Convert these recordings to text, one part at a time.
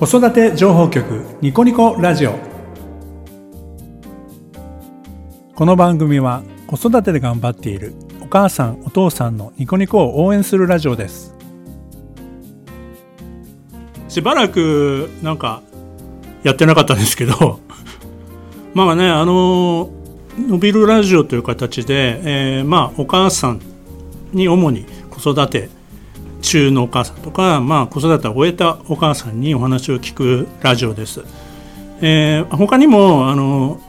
子育て情報局ニコニコラジオ。この番組は子育てで頑張っているお母さんお父さんのニコニコを応援するラジオです。しばらくなんかやってなかったんですけど まあねあの伸びるラジオという形で、えー、まあお母さんに主に子育て中のお母さんとか、まあ、子育てを終えたお母さんにお話を聞くラジオです。えー、他にもあの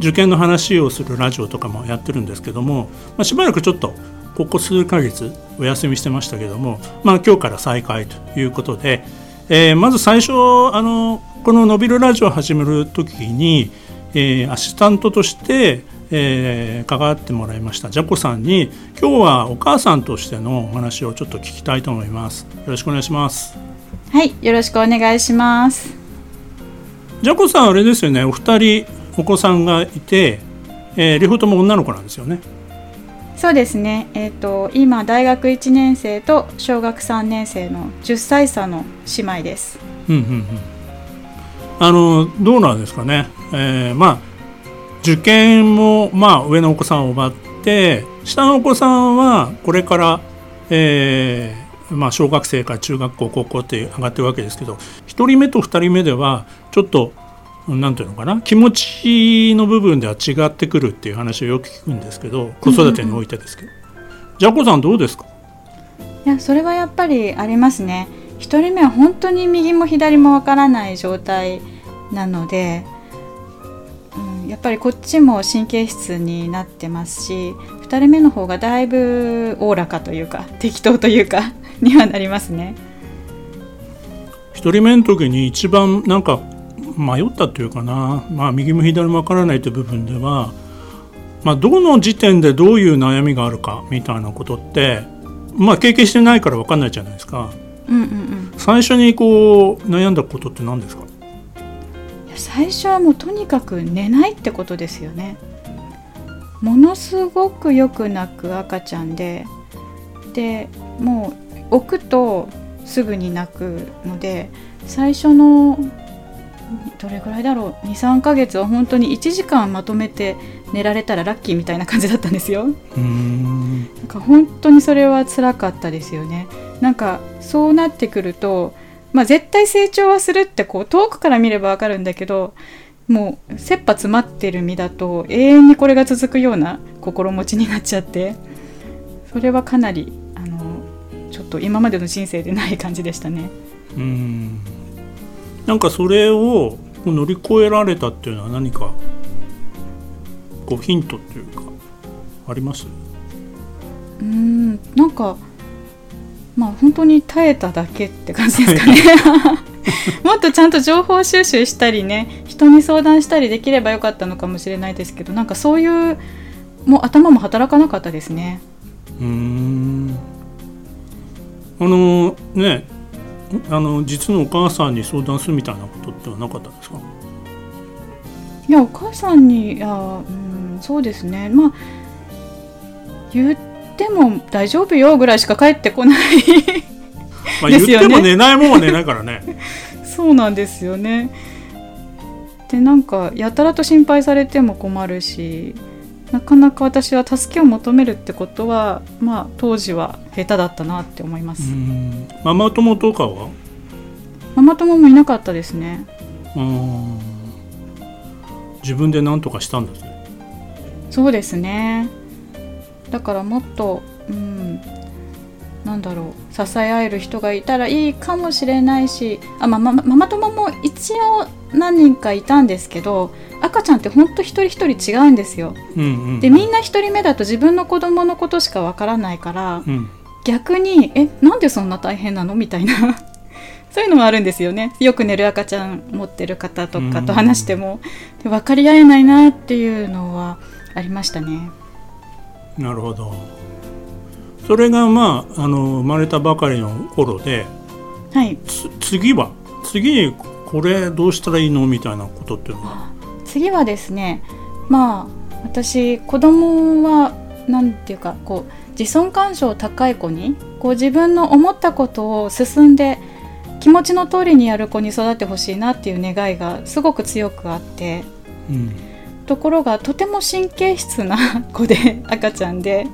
受験の話をするラジオとかもやってるんですけども、まあ、しばらくちょっとここ数ヶ月お休みしてましたけども、まあ、今日から再開ということで、えー、まず最初あのこの「のびるラジオ」を始める時に、えー、アシスタントとしてえー、関わってもらいました。ジャコさんに今日はお母さんとしてのお話をちょっと聞きたいと思います。よろしくお願いします。はいよろしくお願いします。ジャコさんあれですよね。お二人お子さんがいて、えー、両方とも女の子なんですよね。そうですね。えっ、ー、と今大学1年生と小学3年生の10歳差の姉妹です。うんうんうん。あのどうなんですかね、えー、まあ受験もまあ上のお子さんを奪って下のお子さんはこれから、えーまあ、小学生から中学校高校って上がってるわけですけど1人目と2人目ではちょっと何ていうのかな気持ちの部分では違ってくるっていう話をよく聞くんですけど子育てにおいてですけど。じゃこさんどうですか？いやそれはやっぱりありますね。1人目は本当に右も左もわからない状態なのでやっぱりこっちも神経質になってますし2人目の方がだいぶおおらかというか適当というか にはなりますね。1人目の時に一番なんか迷ったというかな、まあ、右も左も分からないという部分では、まあ、どの時点でどういう悩みがあるかみたいなことってまあ経験してないから分かんないじゃないですか。うんうんうん、最初にこう悩んだことって何ですか？最初はもうとにかく寝ないってことですよねものすごくよく泣く赤ちゃんででもう置くとすぐに泣くので最初のどれぐらいだろう？23ヶ月は本当に1時間まとめて寝られたらラッキーみたいな感じだったんですよ。なんか本当にそれは辛かったですよね。なんかそうなってくるとまあ、絶対成長はするってこう遠くから見ればわかるんだけどもう切羽詰まってる身だと永遠にこれが続くような心持ちになっちゃってそれはかなりあのちょっと今までの人生でない感じでしたね。うん。なんかそれを乗り越えられたっていうのは何かこうヒントっていうかあります？うん。なんかまあ本当に耐えただけって感じですかね。もっとちゃんと情報収集したりね人に相談したりできればよかったのかもしれないですけどなんかそういうもう頭も働かなかったですね。うん。あのねあの実のお母さんに相談するみたいなことってはなかったんですか？いやお母さんにいやうんそうですね。まあ言ってても大丈夫よぐらいしか帰ってこない。まあ言っても寝ないもんは寝ないからね。そうなんですよね。でなんかやたらと心配されても困るしなかなか私は助けを求めるってことはまあ当時は下手だったなって思います。ママ友とかは？ママ友もいなかったですね。自分で何とかしたんですねそうですねだからもっとうんなんだろう支え合える人がいたらいいかもしれないしあ、まママ友も一応何人かいたんですけど赤ちゃんってほんと一人一人違うんですよ。うんうん、でみんな一人目だと自分の子供のことしかわからないから、うん、逆に「えなんでそんな大変なの?」みたいな そういうのもあるんですよねよく寝る赤ちゃん持ってる方とかと話しても、うん、分かり合えないなっていうのはありましたね。なるほど。それがまああの生まれたばかりの頃で、はい、次は次にこれどうしたらいいのみたいなことっていうのは？次はですねまあ私子供はなんていうかこう自尊感情高い子にこう自分の思ったことを進んで気持ちの通りにやる子に育ってほしいなっていう願いがすごく強くあって。うんところがとても神経質な子で赤ちゃんで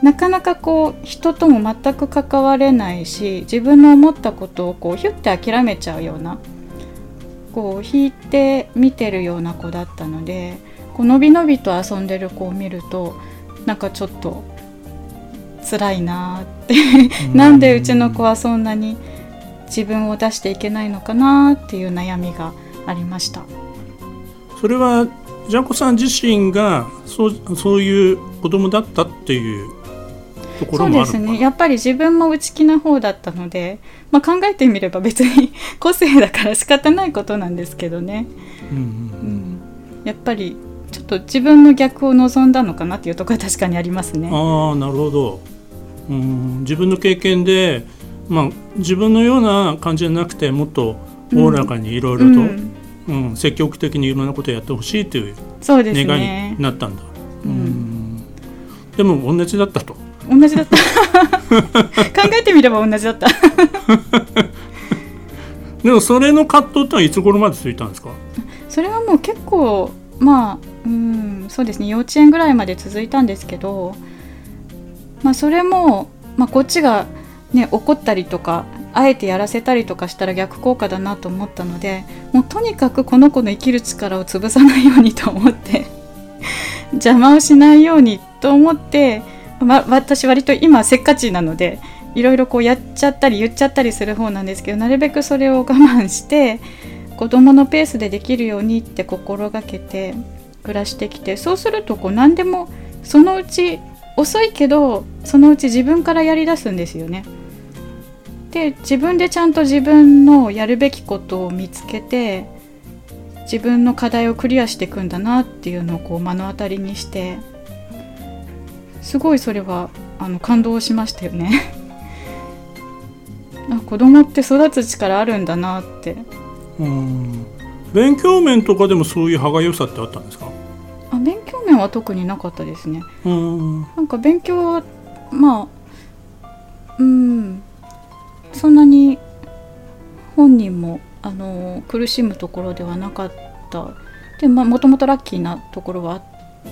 なかなかこう人とも全く関われないし自分の思ったことをこうヒュッて諦めちゃうようなこう引いて見てるような子だったのでこうのびのびと遊んでる子を見るとなんかちょっと辛いなーってなんでうちの子はそんなに自分を出していけないのかなっていう悩みがありました。それはジャコさん自身がそうそういう子供だったっていうとこそうですろもあるのかな。ね。やっぱり自分も内気な方だったので、まあ、考えてみれば別に 個性だから仕方ないことなんですけどね、うんうんうん、やっぱりちょっと自分の逆を望んだのかなっていうところは確かにありますね。ああなるほど。うん。自分の経験で、まあ、自分のような感じじゃなくてもっとおおらかにいろいろと、ううんん積極的にいろんなことをやってほしいという願いねになったんだ、うん。うん。でも同じだったと。同じだった。考えてみれば同じだった。でもそれの葛藤ってのはいつ頃まで続いたんですか？それはもう結構まあうんそうですね。幼稚園ぐらいまで続いたんですけど、まあ、それも、まあ、こっちが、ね、怒ったりとかあえてやらせたりとかしたら逆効果だなと思ったのでもうとにかくこの子の生きる力を潰さないようにと思って 邪魔をしないようにと思って、ま、私割と今せっかちなのでいろいろこうやっちゃったり言っちゃったりする方なんですけどなるべくそれを我慢して子供のペースでできるようにって心がけて暮らしてきてそうするとこう何でもそのうち遅いけどそのうち自分からやりだすんですよね。で自分でちゃんと自分のやるべきことを見つけて自分の課題をクリアしていくんだなっていうのをこう目の当たりにしてすごいそれはあの感動しましたよね。あ子供って育つ力あるんだなって。うん。勉強面とかでもそういう歯がゆさってあったんですか？あ勉強面は特になかったですね。うん。なんか勉強はまあうんそんなに本人もあの苦しむところではなかった。でまあもともとラッキーなところはあっ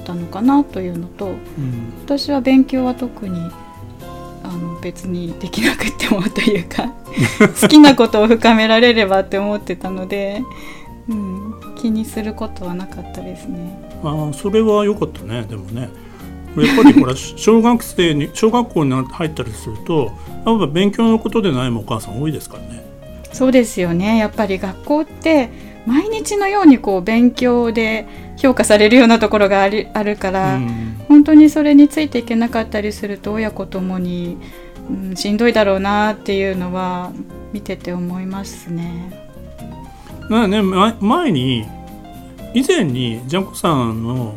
たのかなというのとうん。私は勉強は特にあの別にできなくてもというか好きなことを深められればって思ってたので、うん、気にすることはなかったですね。ああそれは良かったねでもねやっぱりほら小学生に小学校に入ったりするとやっぱ勉強のことで悩むお母さん多いですからね。そうですよね。やっぱり学校って毎日のようにこう勉強で評価されるようなところがありあるから、うん。本当にそれについていけなかったりすると親子ともに、うん、しんどいだろうなっていうのは見てて思いますね。なねま前に以前にジャンコさんの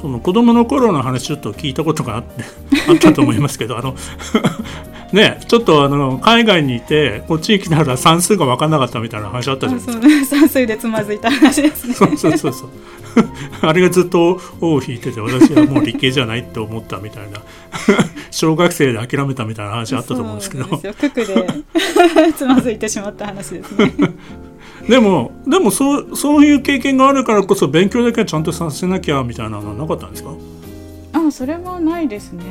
その子供の頃の話ちょっと聞いたことがあって あったと思いますけどあの ねちょっとあの海外にいてこっちに来たら算数が分かんなかったみたいな話あったじゃあないですか。算数でつまずいた話ですね。そうそうそうそうあれがずっと尾を引いてて私はもう理系じゃないって思ったみたいな小学生で諦めたみたいな話あったと思うんですけど九九でつまずいてしまった話ですね。でもでもそうそういう経験があるからこそ勉強だけはちゃんとさせなきゃみたいなのはなかったんですか？あそれはないですね。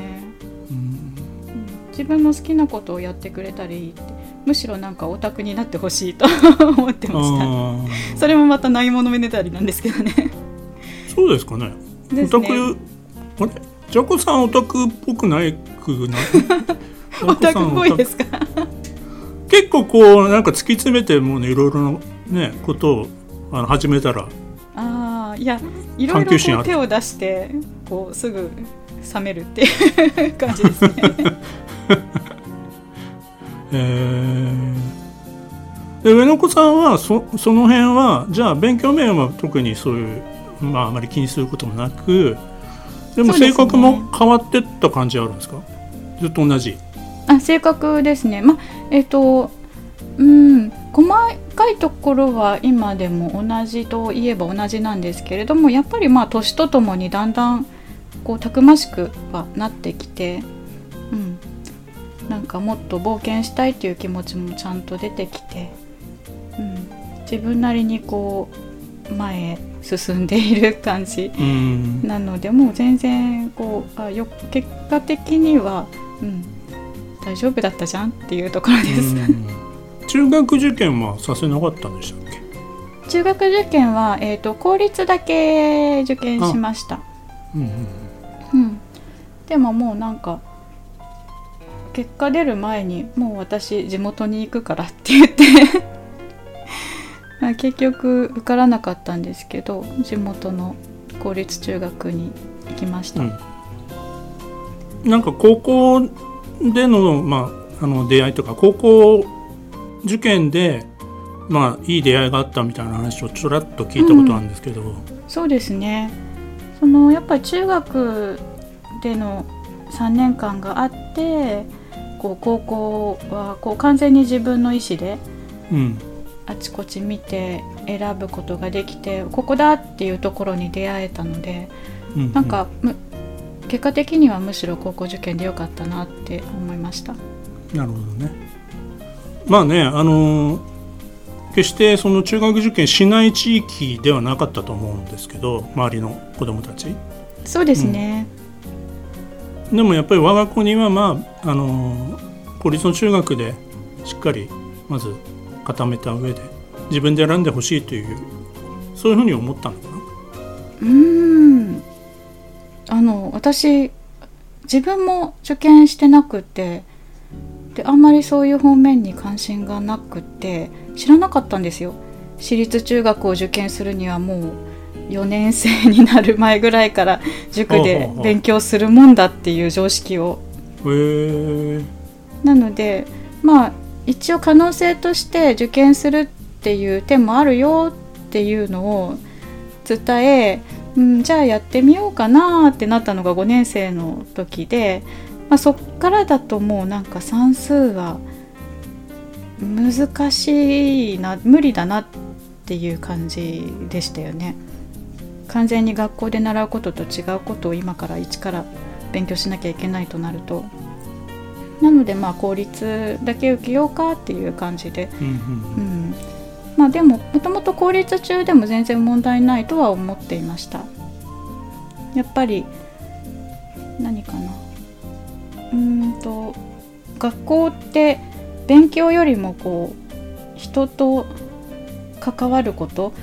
うん。うん自分の好きなことをやってくれたらいいって。むしろなんかオタクになってほしいと 思ってました。それもまたないものめねたりなんですけどね。そうですかね。ね。オタクあれ？ジャコさんオタクっぽくないくない？オタクっぽいですか？結構こうなんか突き詰めてもうねいろいろなねことをあの始めたら。ああいやいろいろ手を出してこうすぐ冷めるっていう感じですね。えー。で上野子さんはそその辺はじゃあ勉強面は特にそういう、まあ、あまり気にすることもなくでも性格も変わってった感じあるんですか？ずっと同じ。あ性格ですね。まあえっ、とうん。細かいところは今でも同じといえば同じなんですけれどもやっぱりまあ年とともにだんだんこうたくましくはなってきて、うん、なんかもっと冒険したいっていう気持ちもちゃんと出てきて、うん、自分なりにこう前へ進んでいる感じうん。なのでもう全然こうあよ結果的には、うん、大丈夫だったじゃんっていうところです。うん中学受験はさせなかったんでしたっけ？中学受験は、えー、と公立だけ受験しました。うんうんうん、でももうなんか結果出る前にもう私地元に行くからって言ってまあ 結局受からなかったんですけど地元の公立中学に行きました、うん。なんか高校での,、まあ、あの出会いとか高校受験で、まあ、いい出会いがあったみたいな話をちょらっと聞いたことあるんですけど、そうですね。そのやっぱり中学での3年間があってこう高校はこう完全に自分の意思でうん。あちこち見て選ぶことができてここだっていうところに出会えたのでうん。なんか、む結果的にはむしろ高校受験でよかったなって思いました。なるほどねまあねあの決してその中学受験しない地域ではなかったと思うんですけど周りの子どもたち。そうですね、でもやっぱり我が子にはまああの公立の中学でしっかりまず固めた上で自分で選んでほしいというそういうふうに思ったのかな。うーん。あの私自分も受験してなくてであんまりそういう方面に関心がなくて知らなかったんですよ。私立中学を受験するにはもう4年生になる前ぐらいから塾で勉強するもんだっていう常識を。なのでまあ一応可能性として受験するっていう手もあるよっていうのを伝え、うん、じゃあやってみようかなってなったのが5年生の時で、まあ、そっからだともうなんか算数は難しいな無理だなっていう感じでしたよね。完全に学校で習うことと違うことを今から一から勉強しなきゃいけないとなると。なのでまあ公立だけ受けようかっていう感じで、うんうんうん、まあでももともと公立中でも全然問題ないとは思っていました。やっぱり何かなうんと学校って勉強よりもこう人と関わること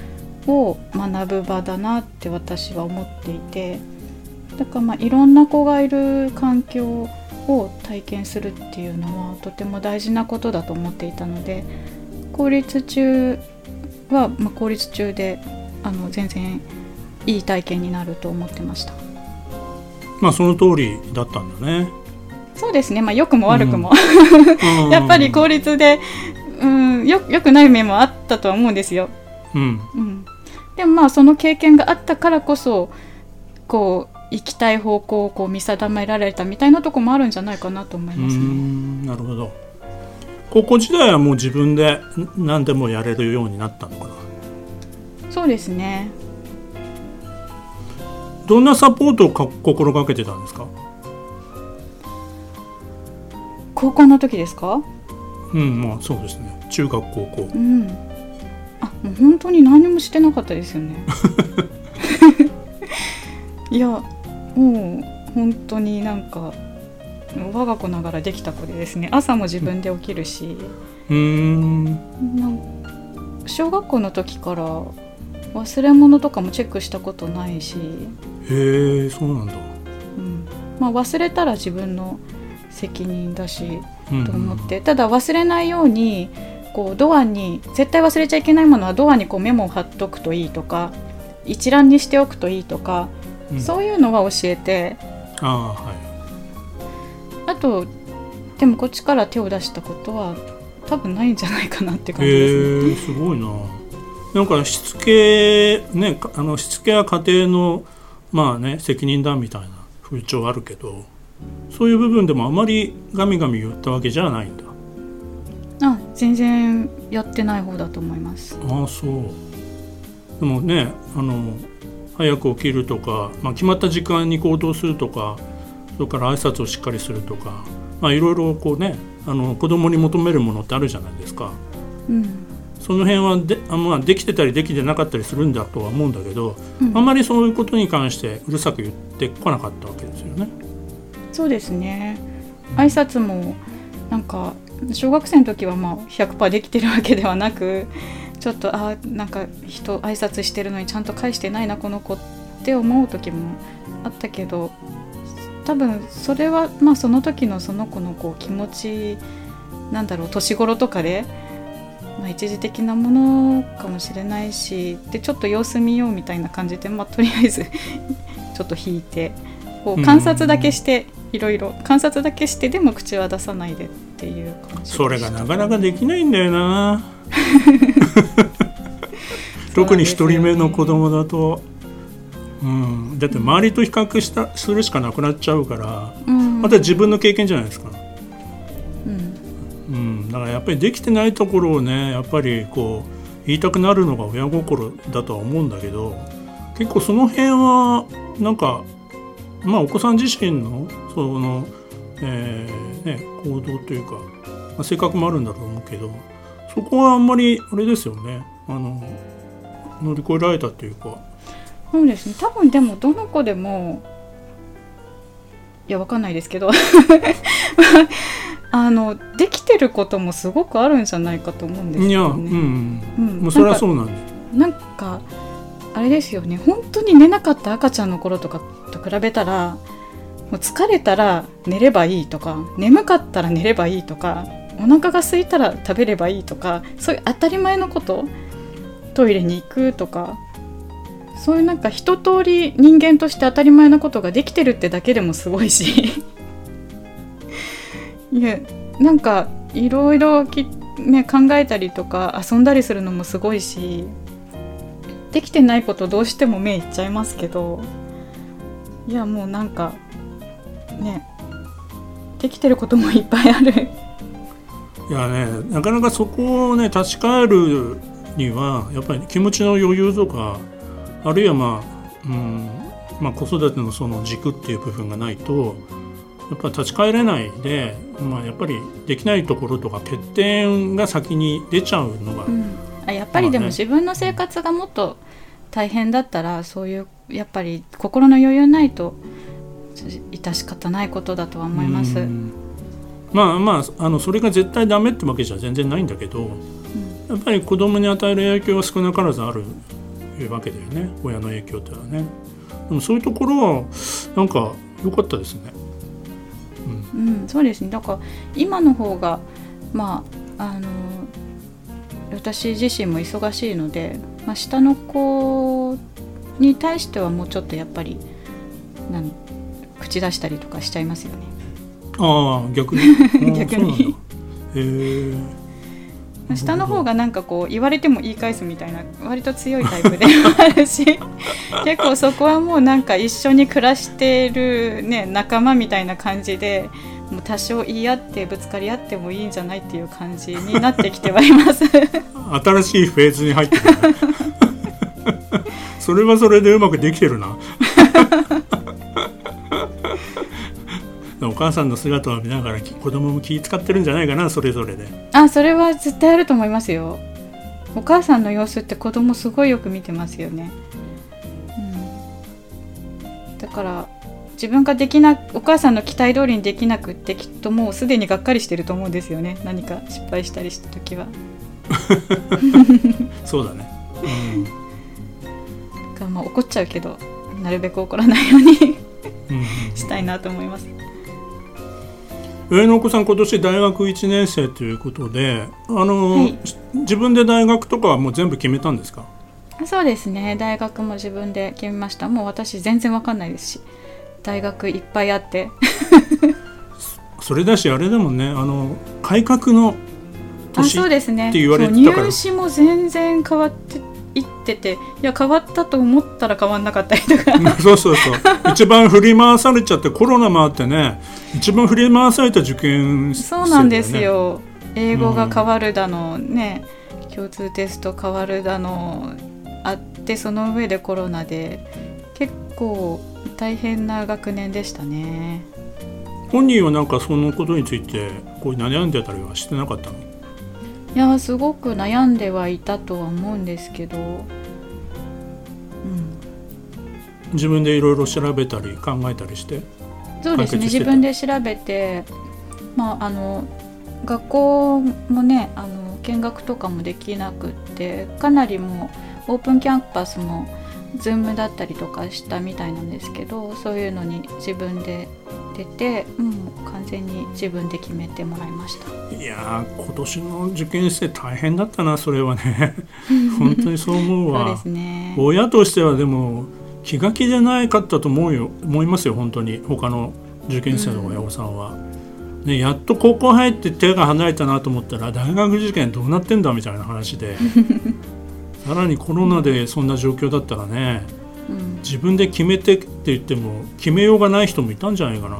を学ぶ場だなって私は思っていてだからまあいろんな子がいる環境を体験するっていうのはとても大事なことだと思っていたので公立中は、まあ、公立中であの全然いい体験になると思ってました。まあその通りだったんだね。そうですね。まあ良くも悪くも、うん。やっぱり公立で、うん、よよくない面もあったとは思うんですよ、うん。うん、でもまあその経験があったからこそこう行きたい方向をこう見定められたみたいなとこもあるんじゃないかなと思いうますーね。ん。なるほど。高校時代はもう自分でん何でもやれるようになったのかな？そうですね。どんなサポートをか心がけてたんですか？高校の時ですか？うんまあそうですね。中学高校。うん。あもう本当に何もしてなかったですよね。いやもう本当になんか我が子ながらできた子でですね。朝も自分で起きるし、うーん。なん小学校の時から忘れ物とかもチェックしたことないし、へえそうなんだ。うん。まあ、忘れたら自分の責任だしうんと思って、ただ忘れないようにこうドアに絶対忘れちゃいけないものはドアにこうメモを貼っとくといいとか一覧にしておくといいとか、うん。そういうのは教えて。ああはい。あとでもこっちから手を出したことは多分ないんじゃないかなって感じですね。へえすごいな。なんかしつけねかあのしつけは家庭のまあね責任だみたいな風潮あるけどそういう部分でもあまりガミガミ言ったわけじゃないんだあ全然やってない方だと思います。ああそうでもねあの早く起きるとか、まあ、決まった時間に行動するとかそれから挨拶をしっかりするとか、ままあいろいろこうねあの子供に求めるものってあるじゃないですか。うんその辺はであ、まあ、できてたりできてなかったりするんだとは思うんだけど、うんあんまりそういうことに関してうるさく言ってこなかったわけですよね。そうですね。挨拶もなんか小学生の時はまあ100%できてるわけではなくちょっとあなんか人挨拶してるのにちゃんと返してないなこの子って思う時もあったけど多分それはまあその時のその子のこう気持ちなんだろう年頃とかで、まあ、一時的なものかもしれないしでちょっと様子見ようみたいな感じで、まあ、とりあえず ちょっと引いてこう観察だけして、いろいろ観察だけしてでも口は出さないでっていう感じそれがなかなかできないんだよな。特に一人目の子供だと、うん、だって周りと比較したするしかなくなっちゃうから、うん。また自分の経験じゃないですか。うん。うん、だからやっぱりできてないところをねやっぱりこう言いたくなるのが親心だとは思うんだけど結構その辺はなんかまあお子さん自身のその、えーね、行動というか、まあ、性格もあるんだと思うけどそこはあんまりあれですよね。あの乗り越えられたっていうか。そうですね。多分でもどの子でもいやわかんないですけど あのできてることもすごくあるんじゃないかと思うんですいや、よね。うん、うん。もうそれはそうなんです。なんかあれですよね。本当に寝なかった赤ちゃんの頃とかと比べたらもう疲れたら寝ればいいとか眠かったら寝ればいいとかお腹が空いたら食べればいいとかそういう当たり前のことトイレに行くとかそういうなんか一通り人間として当たり前なことができてるってだけでもすごいし。いやなんかいろいろ、ね、考えたりとか遊んだりするのもすごいし。できてないことどうしても目いっちゃいますけどいやもうなんかねできてることもいっぱいある。いやねなかなかそこをね立ち返るにはやっぱり気持ちの余裕とかあるいはまあ、うんまあ、子育てのその軸っていう部分がないとやっぱり立ち返れないで、まあ、やっぱりできないところとか欠点が先に出ちゃうのが、うんあやっぱりでも自分の生活がもっと大変だったらそういうやっぱり心の余裕ないと致し方ないことだとは思います。うん。まあまああのそれが絶対ダメってわけじゃ全然ないんだけどやっぱり子供に与える影響は少なからずあるわけだよね。親の影響っていうのはね。でもそういうところはなんか良かったですね。うん、そうですね。だから今の方がまああの私自身も忙しいので、まあ、下の子に対してはもうちょっとやっぱりなん口出したりとかしちゃいますよね。ああ逆に。逆に。へえ。下の方がなんかこう言われても言い返すみたいな割と強いタイプでもあるし 結構そこはもうなんか一緒に暮らしてる、ね、仲間みたいな感じでもう多少言い合ってぶつかり合ってもいいんじゃないっていう感じになってきてはいます。新しいフェーズに入ってる。ねそれはそれでうまくできてるな。お母さんの姿を見ながら子供も気使ってるんじゃないかなそれぞれで。あそれは絶対あると思いますよ。お母さんの様子って子供すごいよく見てますよね、うん、だから自分ができなお母さんの期待通りにできなくってきっともうすでにがっかりしてると思うんですよね。何か失敗したりした時は。そうだね、だからまあ怒っちゃうけどなるべく怒らないようにうん。うん。したいなと思います。上のお子さん今年大学1年生ということであの、はい。自分で大学とかはもう全部決めたんですか？そうですね。大学も自分で決めました。もう私全然わかんないですし大学いっぱいあって。それだしあれでもんね。あの改革のあ年そうですね。って言われてたから。入試も全然変わっていってて。いや変わったと思ったら変わんなかったりとか。そうそうそう。一番振り回されちゃってコロナもあってね。一番振り回された受験生そうなんですだね。よ英語が変わるだのね、共通テスト変わるだのあってその上でコロナで結構大変な学年でしたね。本人はなんかそのことについてこう悩んでたりはしてなかったの？いやすごく悩んではいたとは思うんですけど、うん、自分でいろいろ調べたり考えたりして？そうですね。自分で調べてまああの学校もねあの見学とかもできなくってかなりもうオープンキャンパスも Zoom だったりとかしたみたいなんですけどそういうのに自分で出て、うん、完全に自分で決めてもらいました。いや今年の受験生大変だったなそれはね。本当にそう思うわ。そうですね。親としてはでも気が気じゃないかったと思うよ。思いますよ本当に。他の受験生の親御さんは、うん、ね、やっと高校入って手が離れたなと思ったら大学受験どうなってんだみたいな話でさらにコロナでそんな状況だったらね、うん、自分で決めてって言っても決めようがない人もいたんじゃないかな。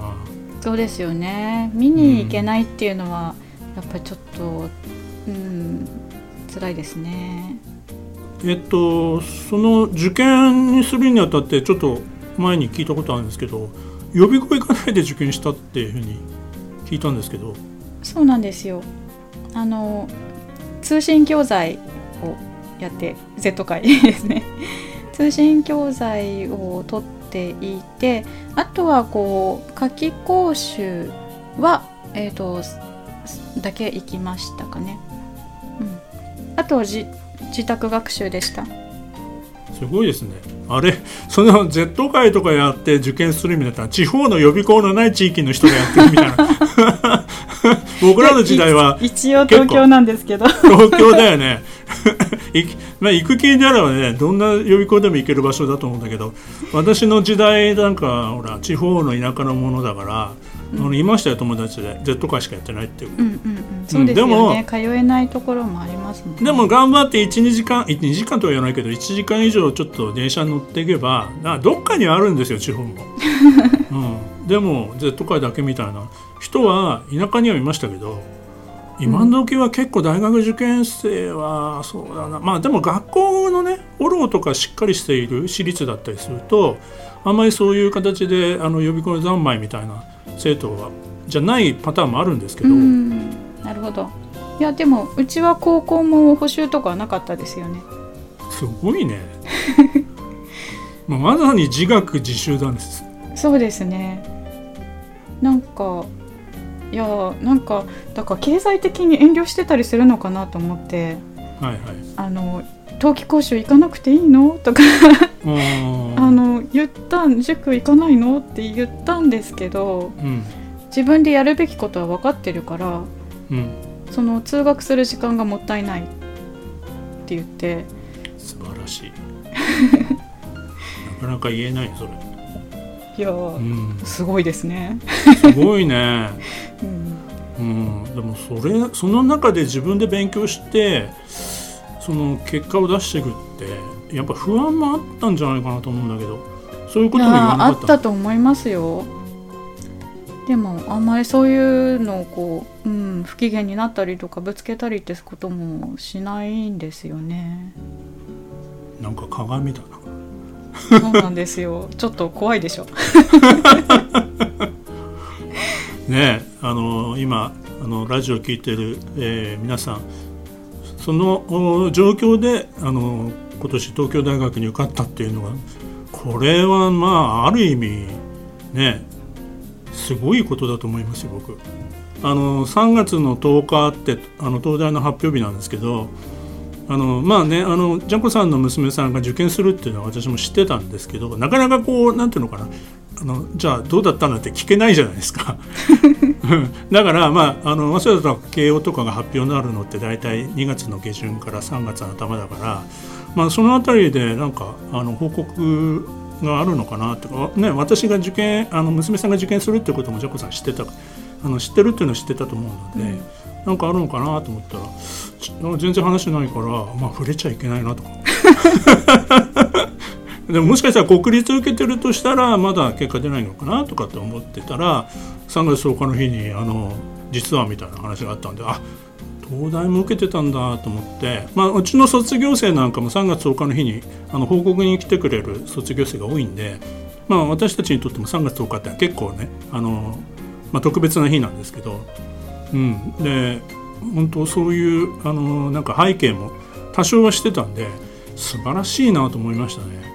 そうですよね。見に行けないっていうのは、やっぱりちょっとうん辛いですね。えっとその受験にするにあたってちょっと前に聞いたことあるんですけど予備校行かないで受験したっていうふうに聞いたんですけど。そうなんですよ。あの通信教材をやって Z 会ですね。通信教材を取っていてあとはこう夏季講習は、えーと、だけ行きましたかね、うん、あと自宅学習でした。すごいですね。あれ？その Z 会とかやって受験する意味だったら地方の予備校のない地域の人がやってるみたいな。僕らの時代は一応東京なんですけど。東京だよね。まあ、行く気であればねどんな予備校でも行ける場所だと思うんだけど私の時代なんかほら地方の田舎のものだから、うん、あのいましたよ友達で。Z 会しかやってないっていう,、うんうんうん、そうですよね、通えないところもありますもん、ね、でも頑張って12時間2時間とは言わないけど1時間以上ちょっと電車に乗っていけばどっかにあるんですよ地方も、うん、でも Z 会だけみたいな人は田舎にはいましたけど今時は結構大学受験生はそうだな。まあでも学校のねフォローとかしっかりしている私立だったりするとあんまりそういう形であの予備校の三昧みたいな生徒はじゃないパターンもあるんですけどなるほど。いやでもうちは高校も補習とかはなかったですよね。すごいね。まさに自学自習なんです。そうですね。なんかいやなんかだから経済的に遠慮してたりするのかなと思って、はいはい、あの冬季講習行かなくていいの？とか。あの言った塾行かないの？って言ったんですけど、うん、自分でやるべきことは分かってるから、うん、その通学する時間がもったいないって言って。素晴らしい。なかなか言えないそれいや、うん、すごいですね。すごいね。うん、でもそれその中で自分で勉強してその結果を出していくってやっぱ不安もあったんじゃないかなと思うんだけどそういうことも言わなかったあったと思いますよ。でもあんまりそういうのをこう、うん、不機嫌になったりとかぶつけたりってこともしないんですよね。なんか鏡だなそうなんですよちょっと怖いでしょ ねあの今あのラジオを聞いてる、えー、皆さんその状況であの今年東京大学に受かったっていうのはこれはまあある意味ねすごいことだと思いますよ僕。あの3月の10日ってあの東大の発表日なんですけどあのまあねあのジャンコさんの娘さんが受験するっていうのは私も知ってたんですけどなかなかこうなんていうのかな。あのじゃあどうだったんだって聞けないじゃないですか。だからまああの早稲田とか慶応とかが発表になるのって大体2月の下旬から3月の頭だから、まあ、その辺りでなんかあの報告があるのかなって。ね私が受験あの娘さんが受験するってこともジャコさん知ってたあの知ってるっていうのは知ってたと思うので、うん、なんかあるのかなと思ったら全然話ないから、まあ、触れちゃいけないなとか。でももしかしたら国立受けてるとしたらまだ結果出ないのかなとかって思ってたら3月10日の日にあの実はみたいな話があったんであ東大も受けてたんだと思って、まあ、うちの卒業生なんかも3月10日の日にあの報告に来てくれる卒業生が多いんで、まあ、私たちにとっても3月10日って結構ねあのまあ、特別な日なんですけど、うん、で本当そういうあのなんか背景も多少はしてたんで素晴らしいなと思いましたね。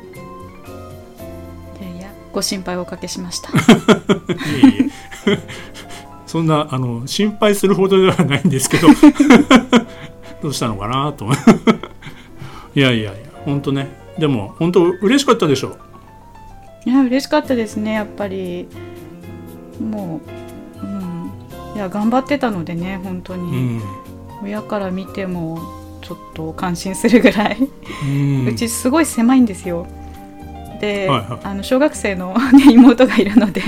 いやいやご心配をおかけしました。いえいえ。そんなあの心配するほどではないんですけど。どうしたのかなといやいやいや本当ね。でも本当嬉しかったでしょいや嬉しかったですねやっぱり。もう、や頑張ってたのでね本当うに、ん、親から見てもちょっと感心するぐらい、うちすごい狭いんですよ。で、はいはい。あの小学生の、ね、妹がいるので。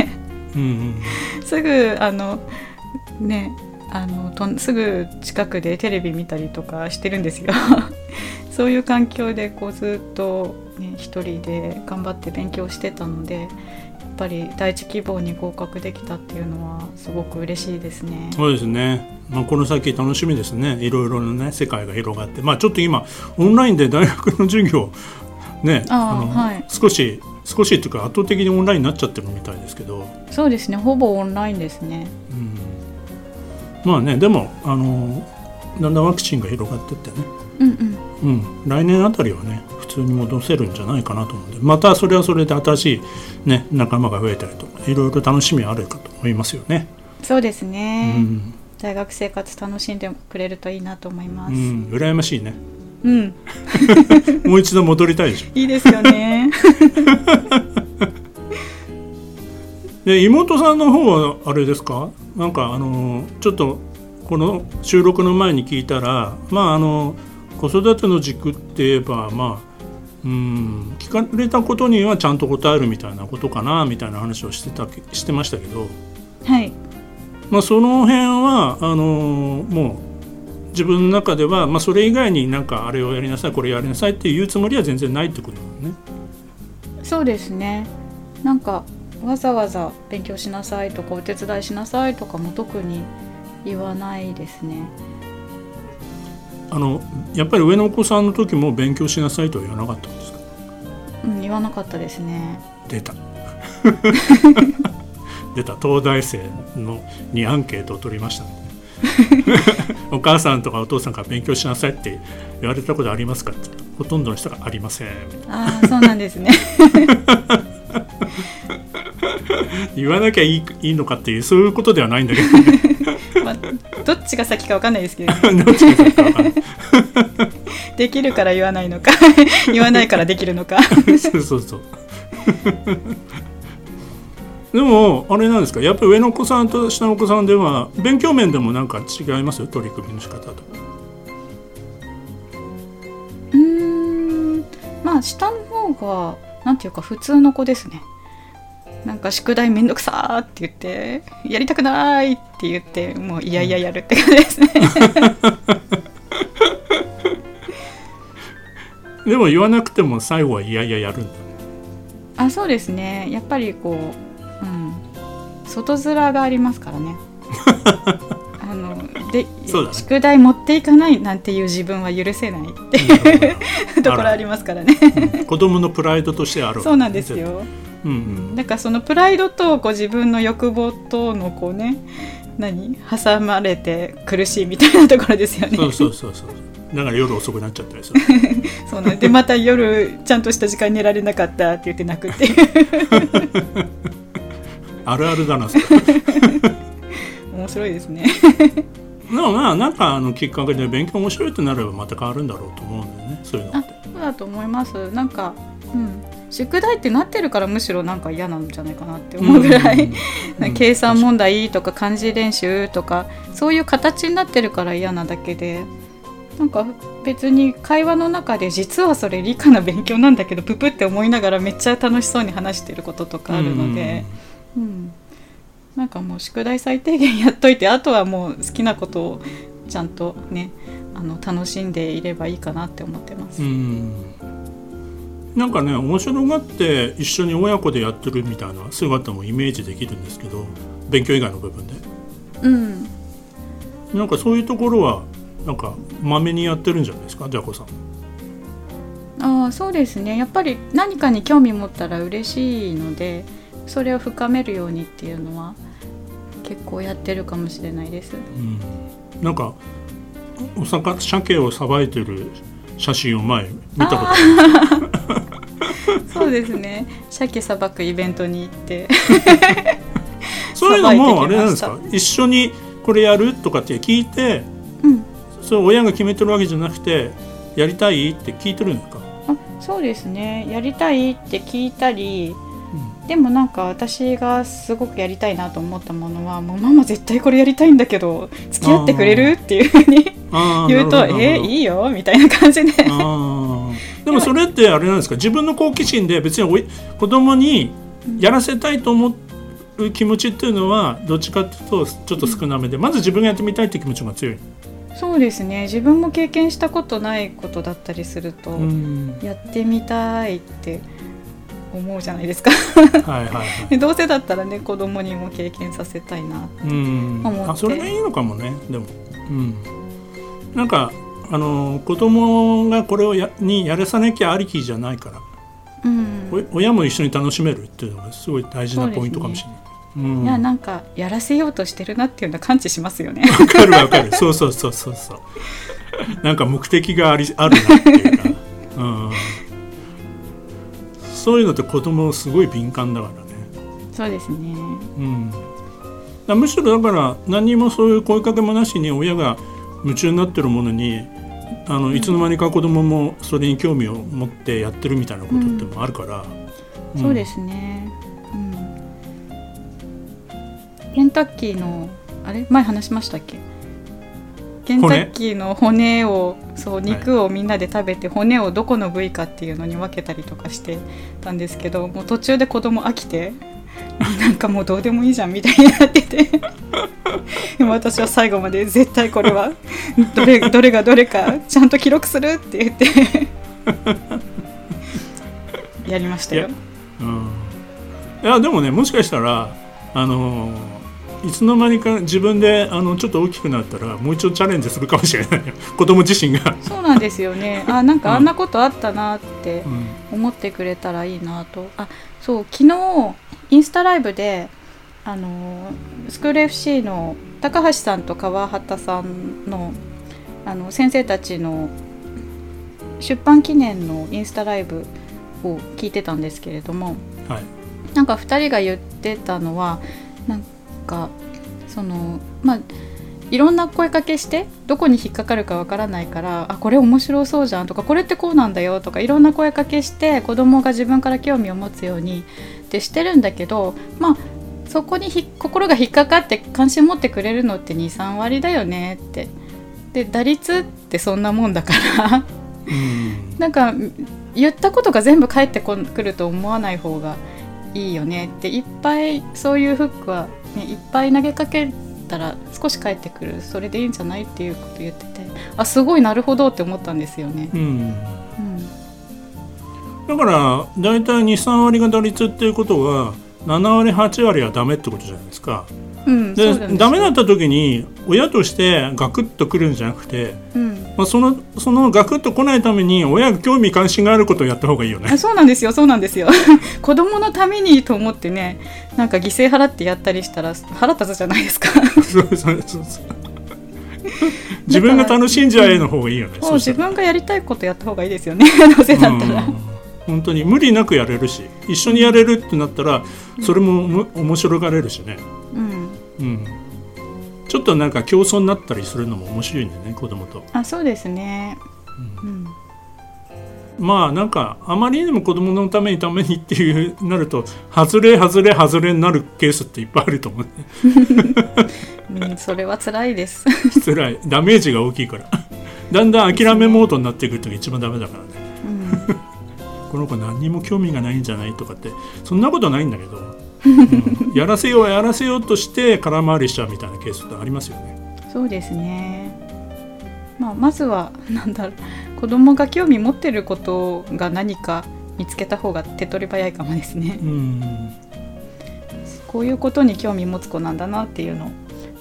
うんうん。すぐあのねあのとんすぐ近くでテレビ見たりとかしてるんですよ。そういう環境でこうずっと、ね、一人で頑張って勉強してたのでぱり第一希望に合格できたっていうのはすごく嬉しいですね。そうですね、まあ、この先楽しみですね。いろいろなね世界が広がって。まあちょっと今オンラインで大学の授業ねあーの、はい。少し少しっていうか圧倒的にオンラインになっちゃってるみたいですけど、そうですね。ほぼオンラインですね。うん、まあねでもあのだんだんワクチンが広がってってね、うんうん。うん、来年あたりはね普通に戻せるんじゃないかなと思うんでまたそれはそれで新しい、ね、仲間が増えたりとかいろいろ楽しみあるかと思いますよね。そうですうね、ん。大学生活楽しんでくれるといいなと思います。うん、羨ましいね。うん、もう一度戻りたいでしょ。いいですよね。で妹さんの方はあれですか？なんかあのちょっとこの収録の前に聞いたらまああの子育ての軸って言えばまあうん聞かれたことにはちゃんと答えるみたいなことかなみたいな話をしてたしてましたけど、はい。まあ、その辺はあのもう自分の中では、まあ、それ以外になんかあれをやりなさいこれやりなさいっていうつもりは全然ないってことだよね。そうですね。なんかわざわざ勉強しなさいとかお手伝いしなさいとかも特に言わないですね。あのやっぱり上のお子さんの時も勉強しなさいとは言わなかったんですか？うん、言わなかったですね。出た。出た。東大生のにアンケートを取りましたね。お母さんとかお父さんから勉強しなさいって言われたことありますかってほとんどの人がありません。ああ、そうなんですね。言わなきゃいいいいのかっていうそういうことではないんだけどね。まあ、どっちが先かわかんないですけど、できるから言わないのか、言わないからできるのか。そうそうそう。でもあれなんですか？やっぱり上のお子さんと下のお子さんでは勉強面でもなんか違います？よ取り組みの仕方とか。うーん、まあ下の方がなんていうか普通の子ですね。なんか宿題めんどくさーって言ってやりたくないって言ってもういやいややるって感じですね。でも言わなくても最後はいやいややるんだあそうですね。やっぱりこう、うん、外面がありますからね。あので、ね。宿題持っていかないなんていう自分は許せないっていう ところありますからね。うん。子供のプライドとしてあるそうなんですようんうん。だからそのプライドとこう自分の欲望とのこうね何？挟まれて苦しいみたいなところですよね。そうそうそうそう。だから夜遅くなっちゃったりする。そうなん。でまた夜ちゃんとした時間に寝られなかったって言って泣くっていう。あるあるだなそれ。面白いですね。でもまあなんかあのきっかけで勉強面白いってなればまた変わるんだろうと思うんだよねそういうのあって。そうだと思います。なんか、うん、宿題ってなってるからむしろなんか嫌なんじゃないかなって思うぐらい、うん。うん。計算問題とか漢字練習とかそういう形になってるから嫌なだけで。なんか別に会話の中で実はそれ理科の勉強なんだけどププって思いながらめっちゃ楽しそうに話してることとかあるので、うん。なんかもう宿題最低限やっといてあとはもう好きなことをちゃんとねあの楽しんでいればいいかなって思ってます。うんなんかね面白がって一緒に親子でやってるみたいな姿もイメージできるんですけど勉強以外の部分で。うん。なんかそういうところはなんかまめにやってるんじゃないですか？じゃこさん。ああそうですね。やっぱり何かに興味持ったら嬉しいのでそれを深めるようにっていうのは結構やってるかもしれないです。うん、なんかお魚鮭をさばいてる写真を前見たこと。ある そうですね。鮭さばくイベントに行って、そういうのもあれなんですさか？一緒にこれやるとかって聞いてうん、それ親が決めてるわけじゃなくてやりたい？って聞いてるんですか、あ、そうですね。やりたい？って聞いたり、でもなんか私がすごくやりたいなと思ったものは、もうママ絶対これやりたいんだけど付き合ってくれるっていうふうに 言うと、えいいよみたいな感じで。でもそれってあれなんですか？自分の好奇心で別に子供にやらせたいと思う気持ちっていうのはどっちかっていうとちょっと少なめでまず自分がやってみたいって気持ちが強い。そうですね。自分も経験したことないことだったりすると、うんやってみたいって思うじゃないですか。はいはいはい。で どうせだったらね子供にも経験させたいな。うん思ってあそれがいいのかもねでも、うん、なんかあの子供がこれをやにやらさなきゃありきじゃないから、うん。お親も一緒に楽しめるっていうのがすごい大事なポイントかもしれない。うんいやなんかやらせようとしてるなっていうのは感知しますよね。わかるわかるそうそうそうそうそうなんか目的がありあるなっていうか、うん、そういうのって子供すごい敏感だからね、そうですね。うん、むしろだから何にもそういう声かけもなしに親が夢中になってるものにあのいつの間にか子供もそれに興味を持ってやってるみたいなことってもあるから、んそうですね。うん。ケンタッキーのあれ？前話しましたっけ？ケンタッキーの骨をそう肉をみんなで食べて、骨をどこの部位かっていうのに分けたりとかしてたんですけどもう途中で子供飽きてなんかもうどうでもいいじゃんみたいになってて。でも私は最後まで絶対これはどれどれがどれかちゃんと記録するって言って やりましたよ。うん、いやでもねもしかしたらあのいつの間にか自分であのちょっと大きくなったらもう一度チャレンジするかもしれない。よ子供自身が、そうなんですよね。あ、なんかあんなことあったなってうん思ってくれたらいいなと。あ、そう昨日インスタライブであのスクール FC の高橋さんと川畑さんのあの先生たちの出版記念のインスタライブを聞いてたんですけれども、はい。なんか2人が言ってたのはなんかそのまあいろんな声かけしてどこに引っかかるかわからないからあこれ面白そうじゃんとかこれってこうなんだよとかいろんな声かけして子供が自分から興味を持つようにってしてるんだけどまあそこにひ心が引っかかって関心持ってくれるのって23割だよねって。で打率ってそんなもんだから。うん。なんか言ったことが全部返ってこくると思わない方がいいよねって。いっぱいそういうフックは、ね、いっぱい投げかけたら少し返ってくるそれでいいんじゃないっていうこと言っててあすごいなるほどって思ったんですよね。うんうんだから大体23割が打率っていうことは7割8割はダメってことじゃないですか。うん、ででダメだった時に親としてガクッとくるんじゃなくて、うん。まあ、そのそのガクッと来ないために親が興味関心があることをやった方がいいよね。あ。そうなんですよそうなんですよ。子供のためにと思ってねなんか犠牲払ってやったりしたら腹立つじゃないですか。そうそうそうそう。自分が楽しんじゃえの方がいいよね。そう自分がやりたいことやった方がいいですよねどうせだったら。うん本当に無理なくやれるし一緒にやれるってなったらそれもむ面白がれるしね、うんうん、ちょっとなんか競争になったりするのも面白いんだよね子供と。あそうですね。うん。まあなんかあまりにも子供のためにためにっていうなると外れ外れ外れになるケースっていっぱいあると思うね。うん、それは辛いです。辛い。ダメージが大きいから。だんだん諦めモードになっていくっていうのが一番ダメだからね。うん、この子何にも興味がないんじゃないとかってそんなことないんだけど、うんやらせようやらせようとして空回りしちゃうみたいなケースってありますよね。そうですね。まあ、まずは、なんだろう、子供が興味持ってることが何か見つけた方が手っ取り早いかもですねう。んこういうことに興味持つ子なんだなっていうのを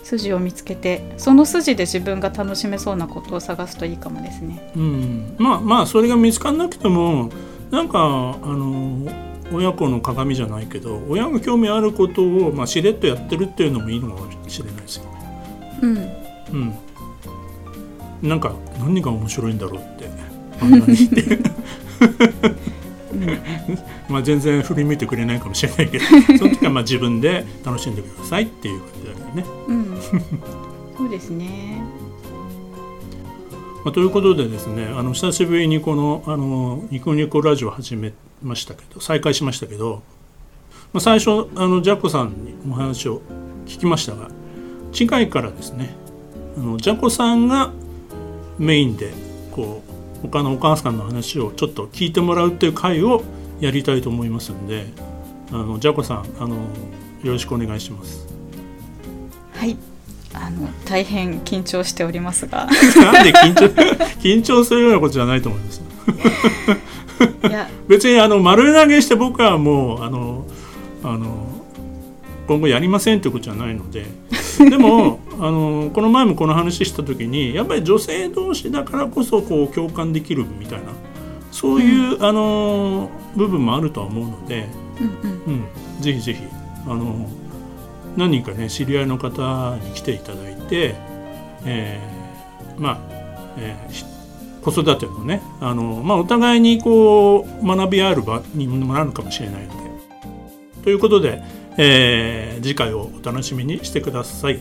筋を見つけて、その筋で自分が楽しめそうなことを探すといいかもですね。うん、まあまあそれが見つからなくてもなんかあの親子の鏡じゃないけど親が興味あることを、まあ、しれっとやってるっていうのもいいのかもしれないですよね。うん。うん、なんか何が面白いんだろうって漫画に。して まあ全然振り向いてくれないかもしれないけど その時はまあ自分で楽しんでくださいっていう感じだよね。うん。そうですね。まあ、ということでですねあの久しぶりにこのあのニコニコラジオ始めましたけど再開しましたけど、まあ、最初あのジャコさんにお話を聞きましたが次回からですねあのジャコさんがメインでこう他のお母さんの話をちょっと聞いてもらうっていう回をやりたいと思いますんであのジャコさんあのよろしくお願いします。はいあの大変緊張しておりますがなんで緊張 緊張するようなことじゃないと思います。別にあの丸投げして僕はもうあのあの今後やりませんということじゃないので。でもあのこの前もこの話した時にやっぱり女性同士だからこそこう共感できるみたいなそういう、あの部分もあるとは思うので、うんうん。うん、ぜひぜひあの何人かね知り合いの方に来ていただいて、えーまあ、えーひ子育てのねあの、まあ、お互いにこう学び合える場にもなるかもしれないので。ということで、えー次回をお楽しみにしてください。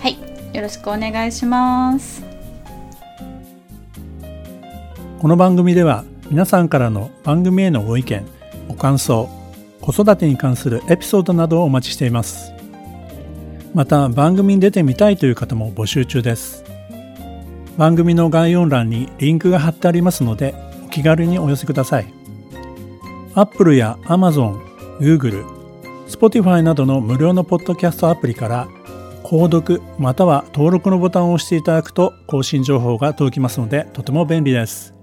はいよろしくお願いしますこの番組では皆さんからの番組へのご意見ご感想子育てに関するエピソードなどをお待ちしていますまた番組に出てみたいという方も募集中です番組の概要欄にリンクが貼ってありますのでお気軽にお寄せください Apple や Amazon、Google、Spotify などの無料のポッドキャストアプリから購読または登録のボタンを押していただくと更新情報が届きますのでとても便利です。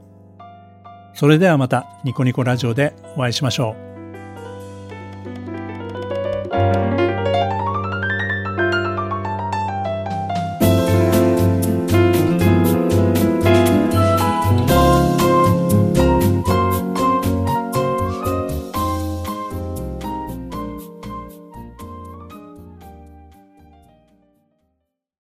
それではまたニコニコラジオでお会いしましょう。